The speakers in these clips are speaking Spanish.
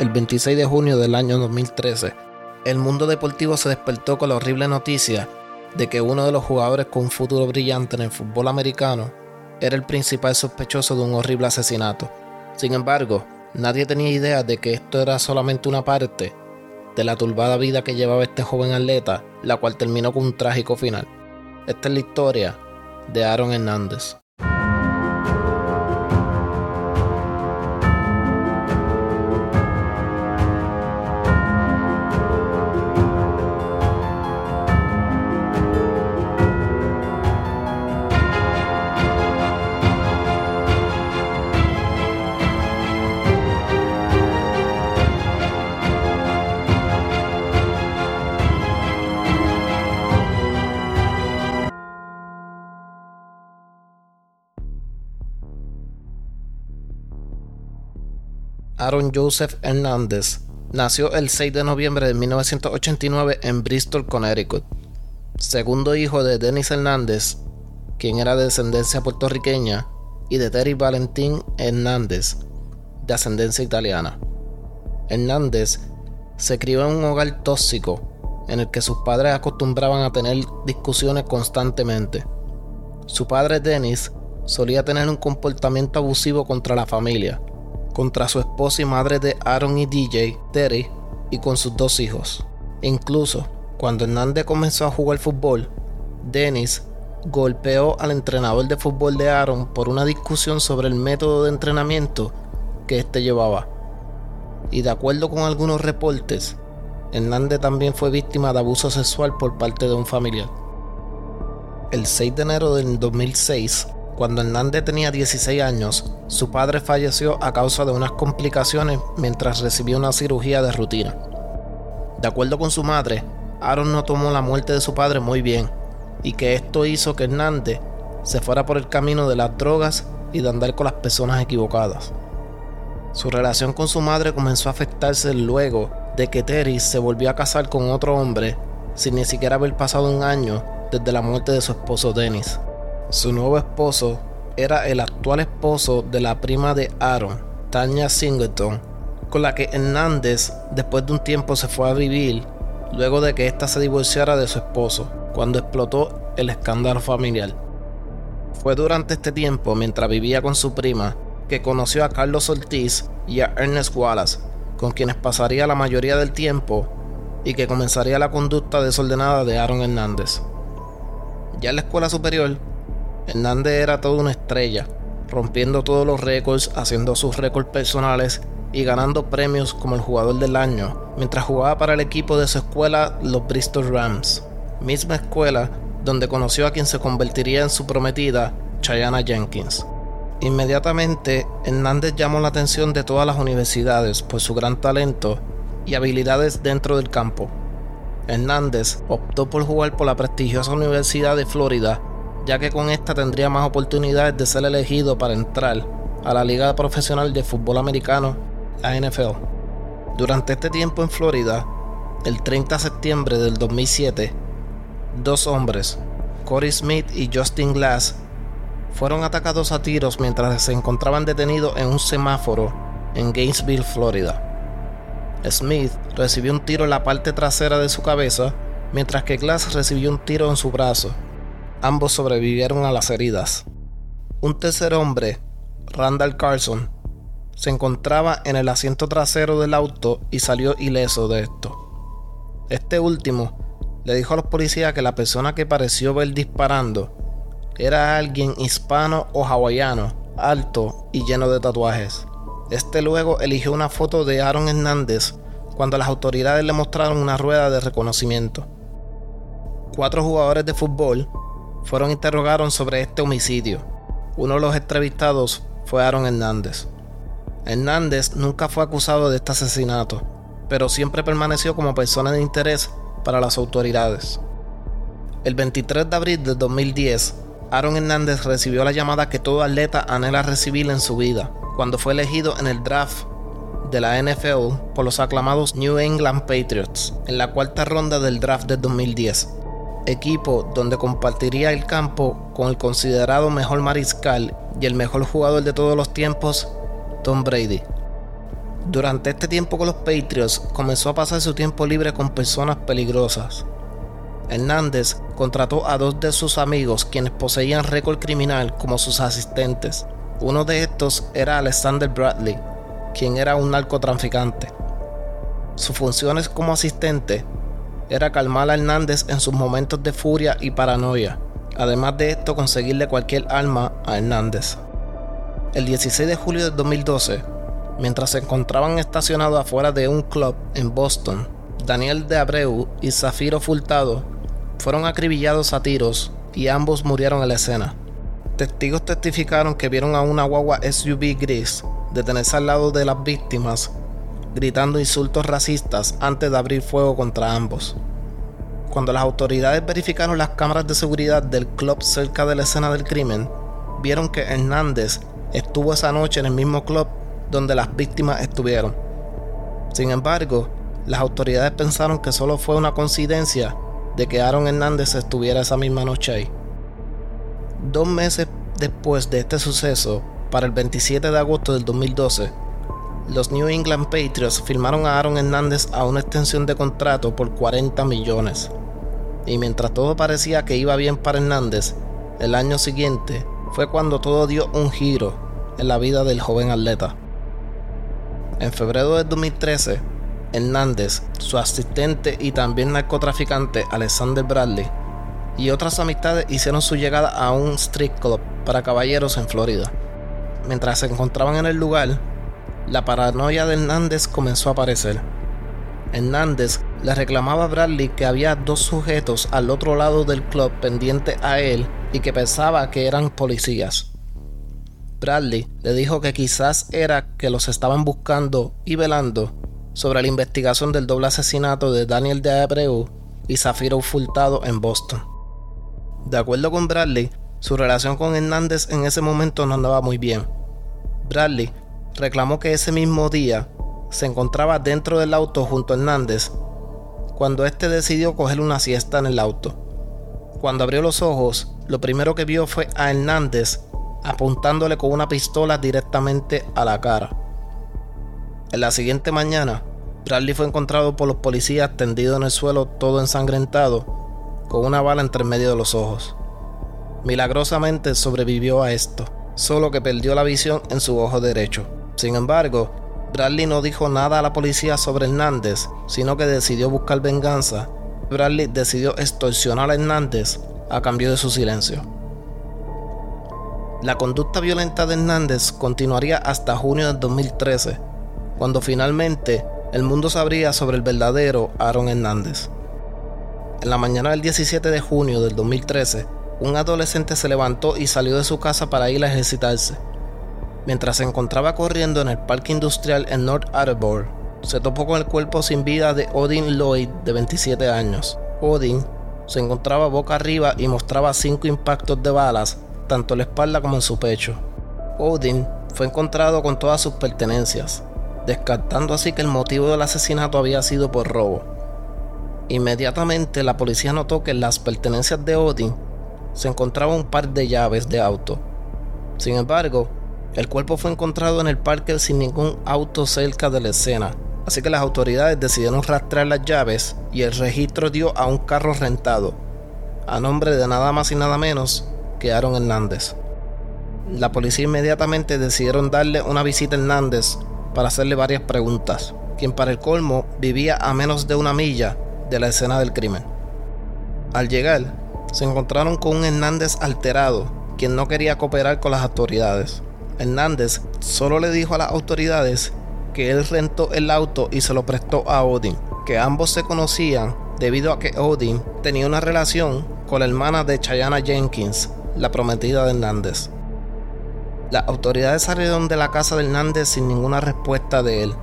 el 26 de junio del año 2013, el mundo deportivo se despertó con la horrible noticia de que uno de los jugadores con un futuro brillante en el fútbol americano era el principal sospechoso de un horrible asesinato. Sin embargo, nadie tenía idea de que esto era solamente una parte de la turbada vida que llevaba este joven atleta, la cual terminó con un trágico final. Esta es la historia de Aaron Hernández. Joseph Hernández nació el 6 de noviembre de 1989 en Bristol, Connecticut. Segundo hijo de Dennis Hernández, quien era de descendencia puertorriqueña, y de Terry Valentín Hernández, de ascendencia italiana. Hernández se crió en un hogar tóxico en el que sus padres acostumbraban a tener discusiones constantemente. Su padre Dennis solía tener un comportamiento abusivo contra la familia, contra su esposa y madre de Aaron y DJ, Terry, y con sus dos hijos. incluso, cuando Hernández comenzó a jugar fútbol, Dennis golpeó al entrenador de fútbol de Aaron por una discusión sobre el método de entrenamiento que éste llevaba. Y de acuerdo con algunos reportes, Hernández también fue víctima de abuso sexual por parte de un familiar. El 6 de enero del 2006, cuando Hernández tenía 16 años, su padre falleció a causa de unas complicaciones mientras recibía una cirugía de rutina. De acuerdo con su madre, Aaron no tomó la muerte de su padre muy bien, y que esto hizo que Hernández se fuera por el camino de las drogas y de andar con las personas equivocadas. Su relación con su madre comenzó a afectarse luego de que Terry se volvió a casar con otro hombre sin ni siquiera haber pasado un año desde la muerte de su esposo Dennis. Su nuevo esposo era el actual esposo de la prima de Aaron, Tanya Singleton, con la que Hernández después de un tiempo se fue a vivir luego de que ésta se divorciara de su esposo, cuando explotó el escándalo familiar. Fue durante este tiempo, mientras vivía con su prima, que conoció a Carlos Ortiz y a Ernest Wallace, con quienes pasaría la mayoría del tiempo y que comenzaría la conducta desordenada de Aaron Hernández. Ya en la escuela superior, Hernández era toda una estrella, rompiendo todos los récords, haciendo sus récords personales y ganando premios como el jugador del año, mientras jugaba para el equipo de su escuela, los Bristol Rams, misma escuela donde conoció a quien se convertiría en su prometida, Chayana Jenkins. Inmediatamente, Hernández llamó la atención de todas las universidades por su gran talento y habilidades dentro del campo. Hernández optó por jugar por la prestigiosa Universidad de Florida ya que con esta tendría más oportunidades de ser elegido para entrar a la Liga Profesional de Fútbol Americano, la NFL. Durante este tiempo en Florida, el 30 de septiembre del 2007, dos hombres, Corey Smith y Justin Glass, fueron atacados a tiros mientras se encontraban detenidos en un semáforo en Gainesville, Florida. Smith recibió un tiro en la parte trasera de su cabeza, mientras que Glass recibió un tiro en su brazo Ambos sobrevivieron a las heridas. Un tercer hombre, Randall Carson, se encontraba en el asiento trasero del auto y salió ileso de esto. Este último le dijo a los policías que la persona que pareció ver disparando era alguien hispano o hawaiano, alto y lleno de tatuajes. Este luego eligió una foto de Aaron Hernández cuando las autoridades le mostraron una rueda de reconocimiento. Cuatro jugadores de fútbol fueron interrogados sobre este homicidio. Uno de los entrevistados fue Aaron Hernández. Hernández nunca fue acusado de este asesinato, pero siempre permaneció como persona de interés para las autoridades. El 23 de abril de 2010, Aaron Hernández recibió la llamada que todo atleta anhela recibir en su vida, cuando fue elegido en el draft de la NFL por los aclamados New England Patriots, en la cuarta ronda del draft de 2010 equipo donde compartiría el campo con el considerado mejor mariscal y el mejor jugador de todos los tiempos, Tom Brady. Durante este tiempo con los Patriots comenzó a pasar su tiempo libre con personas peligrosas. Hernández contrató a dos de sus amigos quienes poseían récord criminal como sus asistentes. Uno de estos era Alexander Bradley, quien era un narcotraficante. Sus funciones como asistente era calmar a Hernández en sus momentos de furia y paranoia. Además de esto, conseguirle cualquier arma a Hernández. El 16 de julio de 2012, mientras se encontraban estacionados afuera de un club en Boston, Daniel de Abreu y Zafiro Fultado fueron acribillados a tiros y ambos murieron en la escena. Testigos testificaron que vieron a una guagua SUV gris detenerse al lado de las víctimas, gritando insultos racistas antes de abrir fuego contra ambos. Cuando las autoridades verificaron las cámaras de seguridad del club cerca de la escena del crimen, vieron que Hernández estuvo esa noche en el mismo club donde las víctimas estuvieron. Sin embargo, las autoridades pensaron que solo fue una coincidencia de que Aaron Hernández estuviera esa misma noche ahí. Dos meses después de este suceso, para el 27 de agosto del 2012, los New England Patriots firmaron a Aaron Hernández a una extensión de contrato por 40 millones. Y mientras todo parecía que iba bien para Hernández, el año siguiente fue cuando todo dio un giro en la vida del joven atleta. En febrero de 2013, Hernández, su asistente y también narcotraficante Alexander Bradley y otras amistades hicieron su llegada a un street club para caballeros en Florida. Mientras se encontraban en el lugar, la paranoia de Hernández comenzó a aparecer. Hernández le reclamaba a Bradley que había dos sujetos al otro lado del club pendientes a él y que pensaba que eran policías. Bradley le dijo que quizás era que los estaban buscando y velando sobre la investigación del doble asesinato de Daniel de Abreu y Zafiro Fultado en Boston. De acuerdo con Bradley, su relación con Hernández en ese momento no andaba muy bien. Bradley reclamó que ese mismo día se encontraba dentro del auto junto a Hernández cuando éste decidió coger una siesta en el auto. Cuando abrió los ojos, lo primero que vio fue a Hernández apuntándole con una pistola directamente a la cara. En la siguiente mañana, Bradley fue encontrado por los policías tendido en el suelo todo ensangrentado, con una bala entre medio de los ojos. Milagrosamente sobrevivió a esto, solo que perdió la visión en su ojo derecho. Sin embargo, Bradley no dijo nada a la policía sobre Hernández, sino que decidió buscar venganza. Bradley decidió extorsionar a Hernández a cambio de su silencio. La conducta violenta de Hernández continuaría hasta junio del 2013, cuando finalmente el mundo sabría sobre el verdadero Aaron Hernández. En la mañana del 17 de junio del 2013, un adolescente se levantó y salió de su casa para ir a ejercitarse. Mientras se encontraba corriendo en el parque industrial en North Attleboro, se topó con el cuerpo sin vida de Odin Lloyd, de 27 años. Odin se encontraba boca arriba y mostraba cinco impactos de balas tanto en la espalda como en su pecho. Odin fue encontrado con todas sus pertenencias, descartando así que el motivo del asesinato había sido por robo. Inmediatamente la policía notó que en las pertenencias de Odin se encontraba un par de llaves de auto. Sin embargo, el cuerpo fue encontrado en el parque sin ningún auto cerca de la escena, así que las autoridades decidieron rastrear las llaves y el registro dio a un carro rentado, a nombre de nada más y nada menos que Aaron Hernández. La policía inmediatamente decidieron darle una visita a Hernández para hacerle varias preguntas, quien para el colmo vivía a menos de una milla de la escena del crimen. Al llegar, se encontraron con un Hernández alterado, quien no quería cooperar con las autoridades. Hernández solo le dijo a las autoridades que él rentó el auto y se lo prestó a Odin, que ambos se conocían debido a que Odin tenía una relación con la hermana de Chayana Jenkins, la prometida de Hernández. Las autoridades salieron de la casa de Hernández sin ninguna respuesta de él.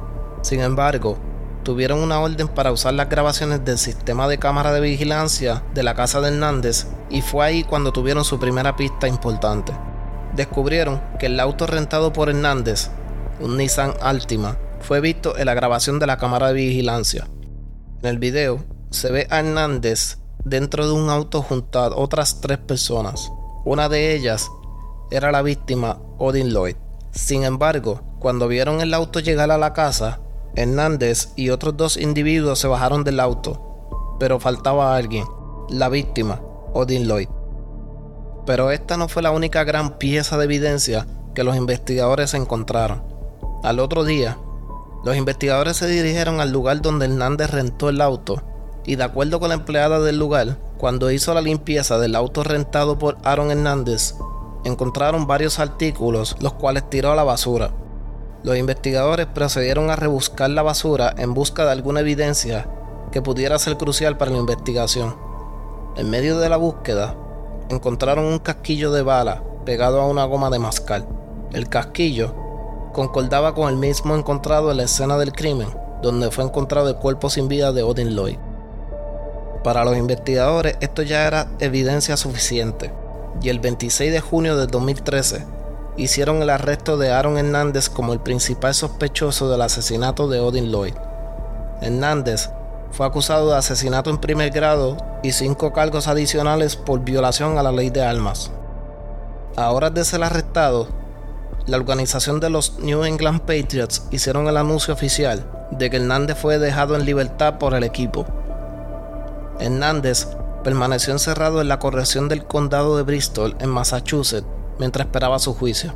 Sin embargo, tuvieron una orden para usar las grabaciones del sistema de cámara de vigilancia de la casa de Hernández y fue ahí cuando tuvieron su primera pista importante. Descubrieron que el auto rentado por Hernández, un Nissan Altima, fue visto en la grabación de la cámara de vigilancia. En el video se ve a Hernández dentro de un auto junto a otras tres personas. Una de ellas era la víctima Odin Lloyd. Sin embargo, cuando vieron el auto llegar a la casa, Hernández y otros dos individuos se bajaron del auto, pero faltaba alguien, la víctima, Odin Lloyd. Pero esta no fue la única gran pieza de evidencia que los investigadores encontraron. Al otro día, los investigadores se dirigieron al lugar donde Hernández rentó el auto y de acuerdo con la empleada del lugar, cuando hizo la limpieza del auto rentado por Aaron Hernández, encontraron varios artículos los cuales tiró a la basura. Los investigadores procedieron a rebuscar la basura en busca de alguna evidencia que pudiera ser crucial para la investigación. En medio de la búsqueda, encontraron un casquillo de bala pegado a una goma de mascar. El casquillo concordaba con el mismo encontrado en la escena del crimen, donde fue encontrado el cuerpo sin vida de Odin Lloyd. Para los investigadores esto ya era evidencia suficiente y el 26 de junio de 2013 hicieron el arresto de Aaron Hernández como el principal sospechoso del asesinato de Odin Lloyd. Hernández fue acusado de asesinato en primer grado y cinco cargos adicionales por violación a la ley de armas. A horas de ser arrestado, la organización de los New England Patriots hicieron el anuncio oficial de que Hernández fue dejado en libertad por el equipo. Hernández permaneció encerrado en la corrección del condado de Bristol, en Massachusetts, mientras esperaba su juicio.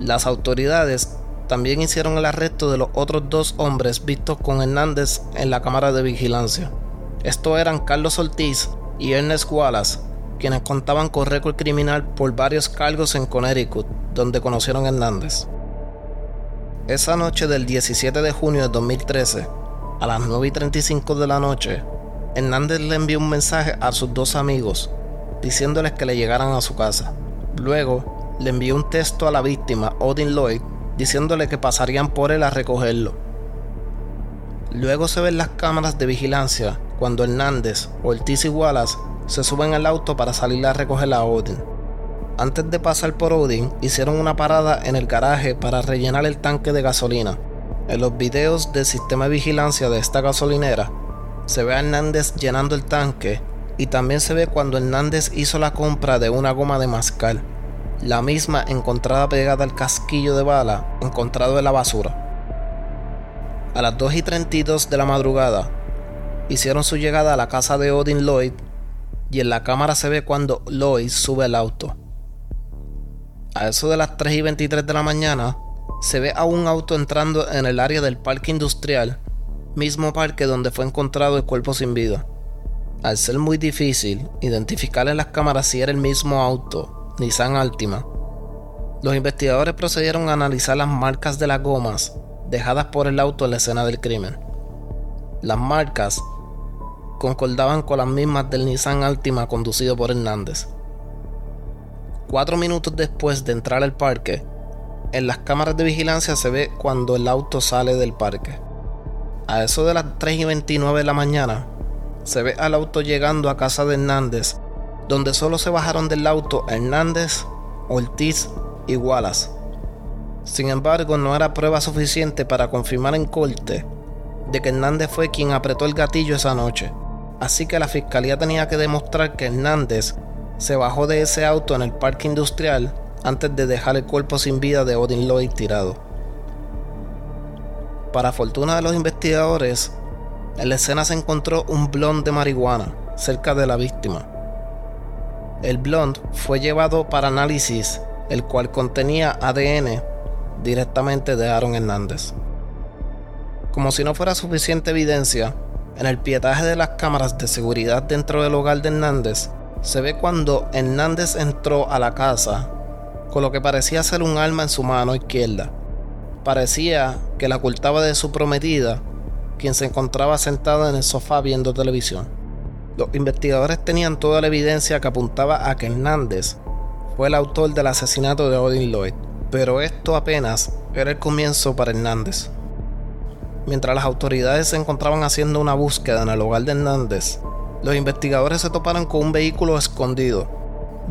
Las autoridades también hicieron el arresto de los otros dos hombres vistos con Hernández en la cámara de vigilancia. Estos eran Carlos Ortiz y Ernest Wallace, quienes contaban con récord criminal por varios cargos en Connecticut, donde conocieron a Hernández. Esa noche del 17 de junio de 2013, a las 9 y 35 de la noche, Hernández le envió un mensaje a sus dos amigos, diciéndoles que le llegaran a su casa. Luego, le envió un texto a la víctima, Odin Lloyd, diciéndole que pasarían por él a recogerlo. Luego se ven las cámaras de vigilancia cuando Hernández, Ortiz y Wallace se suben al auto para salir a recoger a Odin. Antes de pasar por Odin, hicieron una parada en el garaje para rellenar el tanque de gasolina. En los videos del sistema de vigilancia de esta gasolinera, se ve a Hernández llenando el tanque y también se ve cuando Hernández hizo la compra de una goma de mascar, la misma encontrada pegada al casquillo de bala encontrado en la basura. A las 2 y 32 de la madrugada, hicieron su llegada a la casa de Odin Lloyd y en la cámara se ve cuando Lloyd sube el auto. A eso de las 3 y 23 de la mañana, se ve a un auto entrando en el área del parque industrial mismo parque donde fue encontrado el cuerpo sin vida. Al ser muy difícil identificar en las cámaras si era el mismo auto, Nissan Altima, los investigadores procedieron a analizar las marcas de las gomas dejadas por el auto en la escena del crimen. Las marcas concordaban con las mismas del Nissan Altima conducido por Hernández. Cuatro minutos después de entrar al parque, en las cámaras de vigilancia se ve cuando el auto sale del parque. A eso de las 3 y 29 de la mañana, se ve al auto llegando a casa de Hernández, donde solo se bajaron del auto Hernández, Ortiz y Wallace. Sin embargo, no era prueba suficiente para confirmar en corte de que Hernández fue quien apretó el gatillo esa noche. Así que la fiscalía tenía que demostrar que Hernández se bajó de ese auto en el parque industrial antes de dejar el cuerpo sin vida de Odin Lloyd tirado. Para fortuna de los investigadores, en la escena se encontró un blond de marihuana cerca de la víctima. El blond fue llevado para análisis, el cual contenía ADN directamente de Aaron Hernández. Como si no fuera suficiente evidencia, en el pietaje de las cámaras de seguridad dentro del hogar de Hernández, se ve cuando Hernández entró a la casa con lo que parecía ser un arma en su mano izquierda parecía que la ocultaba de su prometida, quien se encontraba sentada en el sofá viendo televisión. Los investigadores tenían toda la evidencia que apuntaba a que Hernández fue el autor del asesinato de Odin Lloyd, pero esto apenas era el comienzo para Hernández. Mientras las autoridades se encontraban haciendo una búsqueda en el hogar de Hernández, los investigadores se toparon con un vehículo escondido,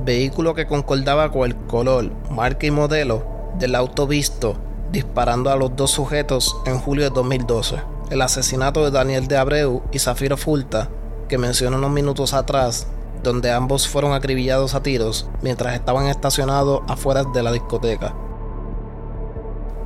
vehículo que concordaba con el color, marca y modelo del auto visto disparando a los dos sujetos en julio de 2012. El asesinato de Daniel de Abreu y Zafiro Fulta, que mencioné unos minutos atrás, donde ambos fueron acribillados a tiros mientras estaban estacionados afuera de la discoteca.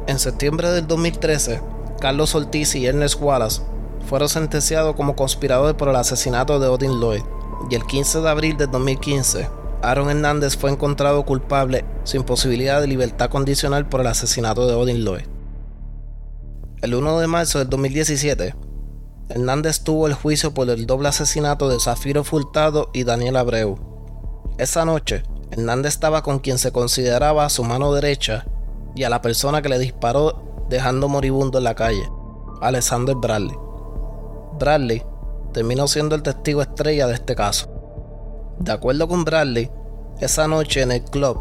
En septiembre del 2013, Carlos Ortiz y Ernest Wallace fueron sentenciados como conspiradores por el asesinato de Odin Lloyd, y el 15 de abril del 2015, Aaron Hernández fue encontrado culpable sin posibilidad de libertad condicional por el asesinato de Odin Lloyd. El 1 de marzo del 2017, Hernández tuvo el juicio por el doble asesinato de Zafiro Furtado y Daniel Abreu. Esa noche, Hernández estaba con quien se consideraba su mano derecha y a la persona que le disparó dejando moribundo en la calle, Alexander Bradley. Bradley terminó siendo el testigo estrella de este caso. De acuerdo con Bradley, esa noche en el club,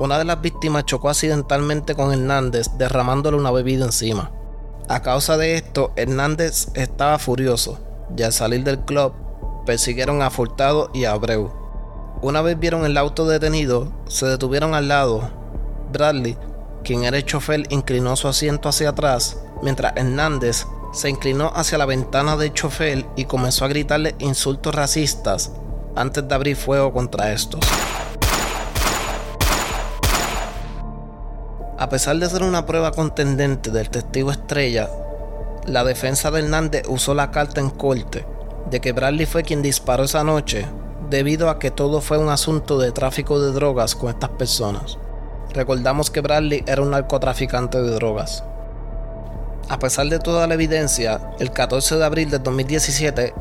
una de las víctimas chocó accidentalmente con Hernández derramándole una bebida encima. A causa de esto, Hernández estaba furioso y al salir del club persiguieron a Furtado y a Abreu. Una vez vieron el auto detenido, se detuvieron al lado. Bradley, quien era el chofer, inclinó su asiento hacia atrás, mientras Hernández se inclinó hacia la ventana del chofer y comenzó a gritarle insultos racistas antes de abrir fuego contra estos. A pesar de ser una prueba contendente del testigo estrella, la defensa de Hernández usó la carta en corte de que Bradley fue quien disparó esa noche debido a que todo fue un asunto de tráfico de drogas con estas personas. Recordamos que Bradley era un narcotraficante de drogas. A pesar de toda la evidencia, el 14 de abril de 2017,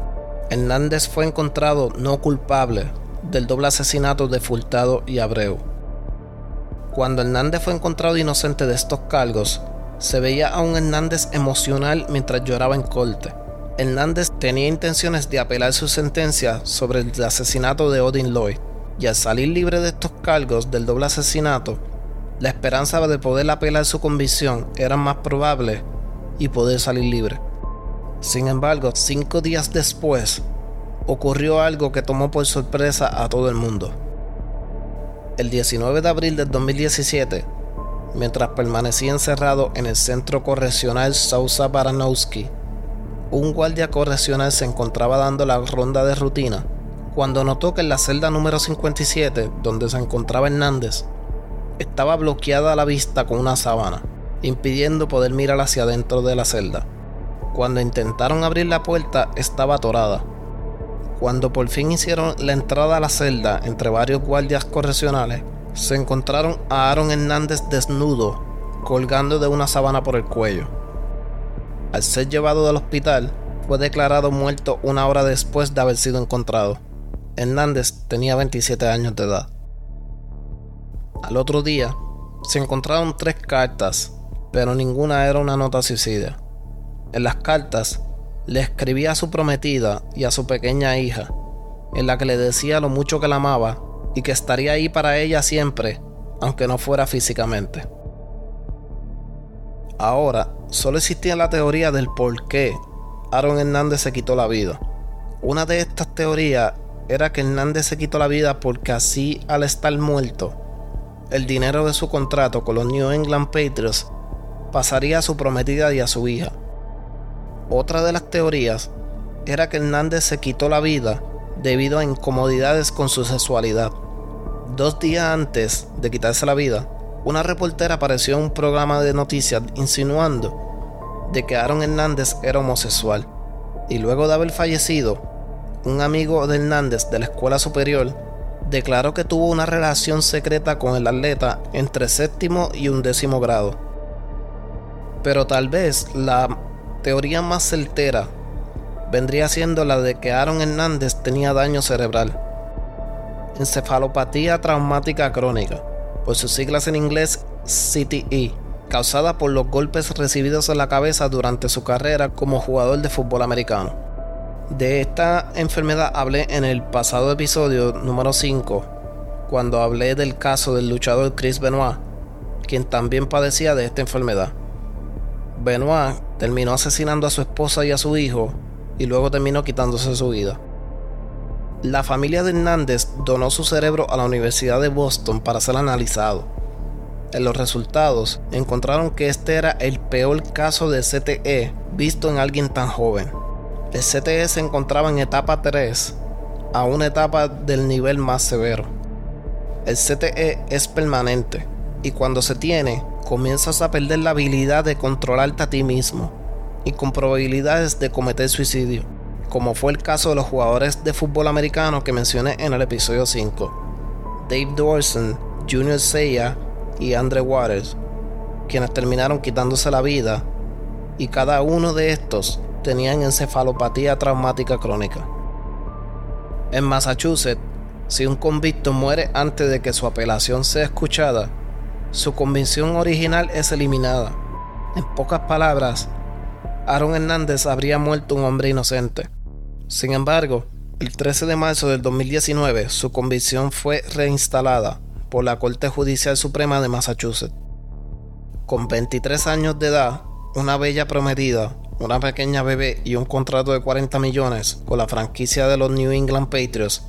Hernández fue encontrado no culpable del doble asesinato de Furtado y Abreu. Cuando Hernández fue encontrado inocente de estos cargos, se veía a un Hernández emocional mientras lloraba en corte. Hernández tenía intenciones de apelar su sentencia sobre el asesinato de Odin Lloyd, y al salir libre de estos cargos del doble asesinato, la esperanza de poder apelar su convicción era más probable y poder salir libre. Sin embargo, cinco días después, ocurrió algo que tomó por sorpresa a todo el mundo el 19 de abril del 2017, mientras permanecía encerrado en el centro correccional Sousa Baranowski, un guardia correccional se encontraba dando la ronda de rutina cuando notó que en la celda número 57, donde se encontraba Hernández, estaba bloqueada la vista con una sábana, impidiendo poder mirar hacia adentro de la celda. Cuando intentaron abrir la puerta, estaba atorada cuando por fin hicieron la entrada a la celda entre varios guardias correccionales, se encontraron a Aaron Hernández desnudo, colgando de una sábana por el cuello. Al ser llevado del hospital, fue declarado muerto una hora después de haber sido encontrado. Hernández tenía 27 años de edad. Al otro día, se encontraron tres cartas, pero ninguna era una nota suicida. En las cartas le escribía a su prometida y a su pequeña hija, en la que le decía lo mucho que la amaba y que estaría ahí para ella siempre, aunque no fuera físicamente. Ahora, solo existía la teoría del por qué Aaron Hernández se quitó la vida. Una de estas teorías era que Hernández se quitó la vida porque así al estar muerto, el dinero de su contrato con los New England Patriots pasaría a su prometida y a su hija. Otra de las teorías era que Hernández se quitó la vida debido a incomodidades con su sexualidad. Dos días antes de quitarse la vida, una reportera apareció en un programa de noticias insinuando de que Aaron Hernández era homosexual. Y luego de haber fallecido, un amigo de Hernández de la escuela superior declaró que tuvo una relación secreta con el atleta entre séptimo y undécimo grado. Pero tal vez la teoría más certera vendría siendo la de que Aaron Hernández tenía daño cerebral. Encefalopatía traumática crónica, por sus siglas en inglés CTE, causada por los golpes recibidos en la cabeza durante su carrera como jugador de fútbol americano. De esta enfermedad hablé en el pasado episodio número 5, cuando hablé del caso del luchador Chris Benoit, quien también padecía de esta enfermedad. Benoit terminó asesinando a su esposa y a su hijo y luego terminó quitándose su vida. La familia de Hernández donó su cerebro a la Universidad de Boston para ser analizado. En los resultados encontraron que este era el peor caso de CTE visto en alguien tan joven. El CTE se encontraba en etapa 3, a una etapa del nivel más severo. El CTE es permanente y cuando se tiene comienzas a perder la habilidad de controlarte a ti mismo y con probabilidades de cometer suicidio, como fue el caso de los jugadores de fútbol americano que mencioné en el episodio 5, Dave Dorson, Junior Seiya y Andre Waters, quienes terminaron quitándose la vida y cada uno de estos tenían encefalopatía traumática crónica. En Massachusetts, si un convicto muere antes de que su apelación sea escuchada, su convicción original es eliminada. En pocas palabras, Aaron Hernández habría muerto un hombre inocente. Sin embargo, el 13 de marzo del 2019 su convicción fue reinstalada por la Corte Judicial Suprema de Massachusetts. Con 23 años de edad, una bella prometida, una pequeña bebé y un contrato de 40 millones con la franquicia de los New England Patriots,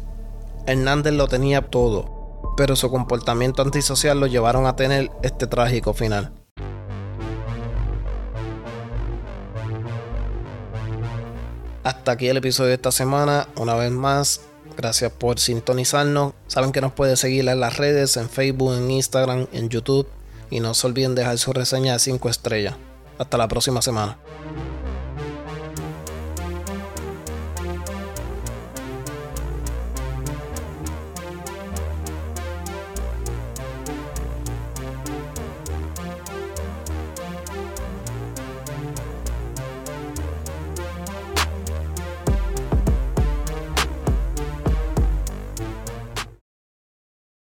Hernández lo tenía todo, pero su comportamiento antisocial lo llevaron a tener este trágico final. Hasta aquí el episodio de esta semana. Una vez más, gracias por sintonizarnos. Saben que nos pueden seguir en las redes, en Facebook, en Instagram, en YouTube. Y no se olviden dejar su reseña de 5 estrellas. Hasta la próxima semana.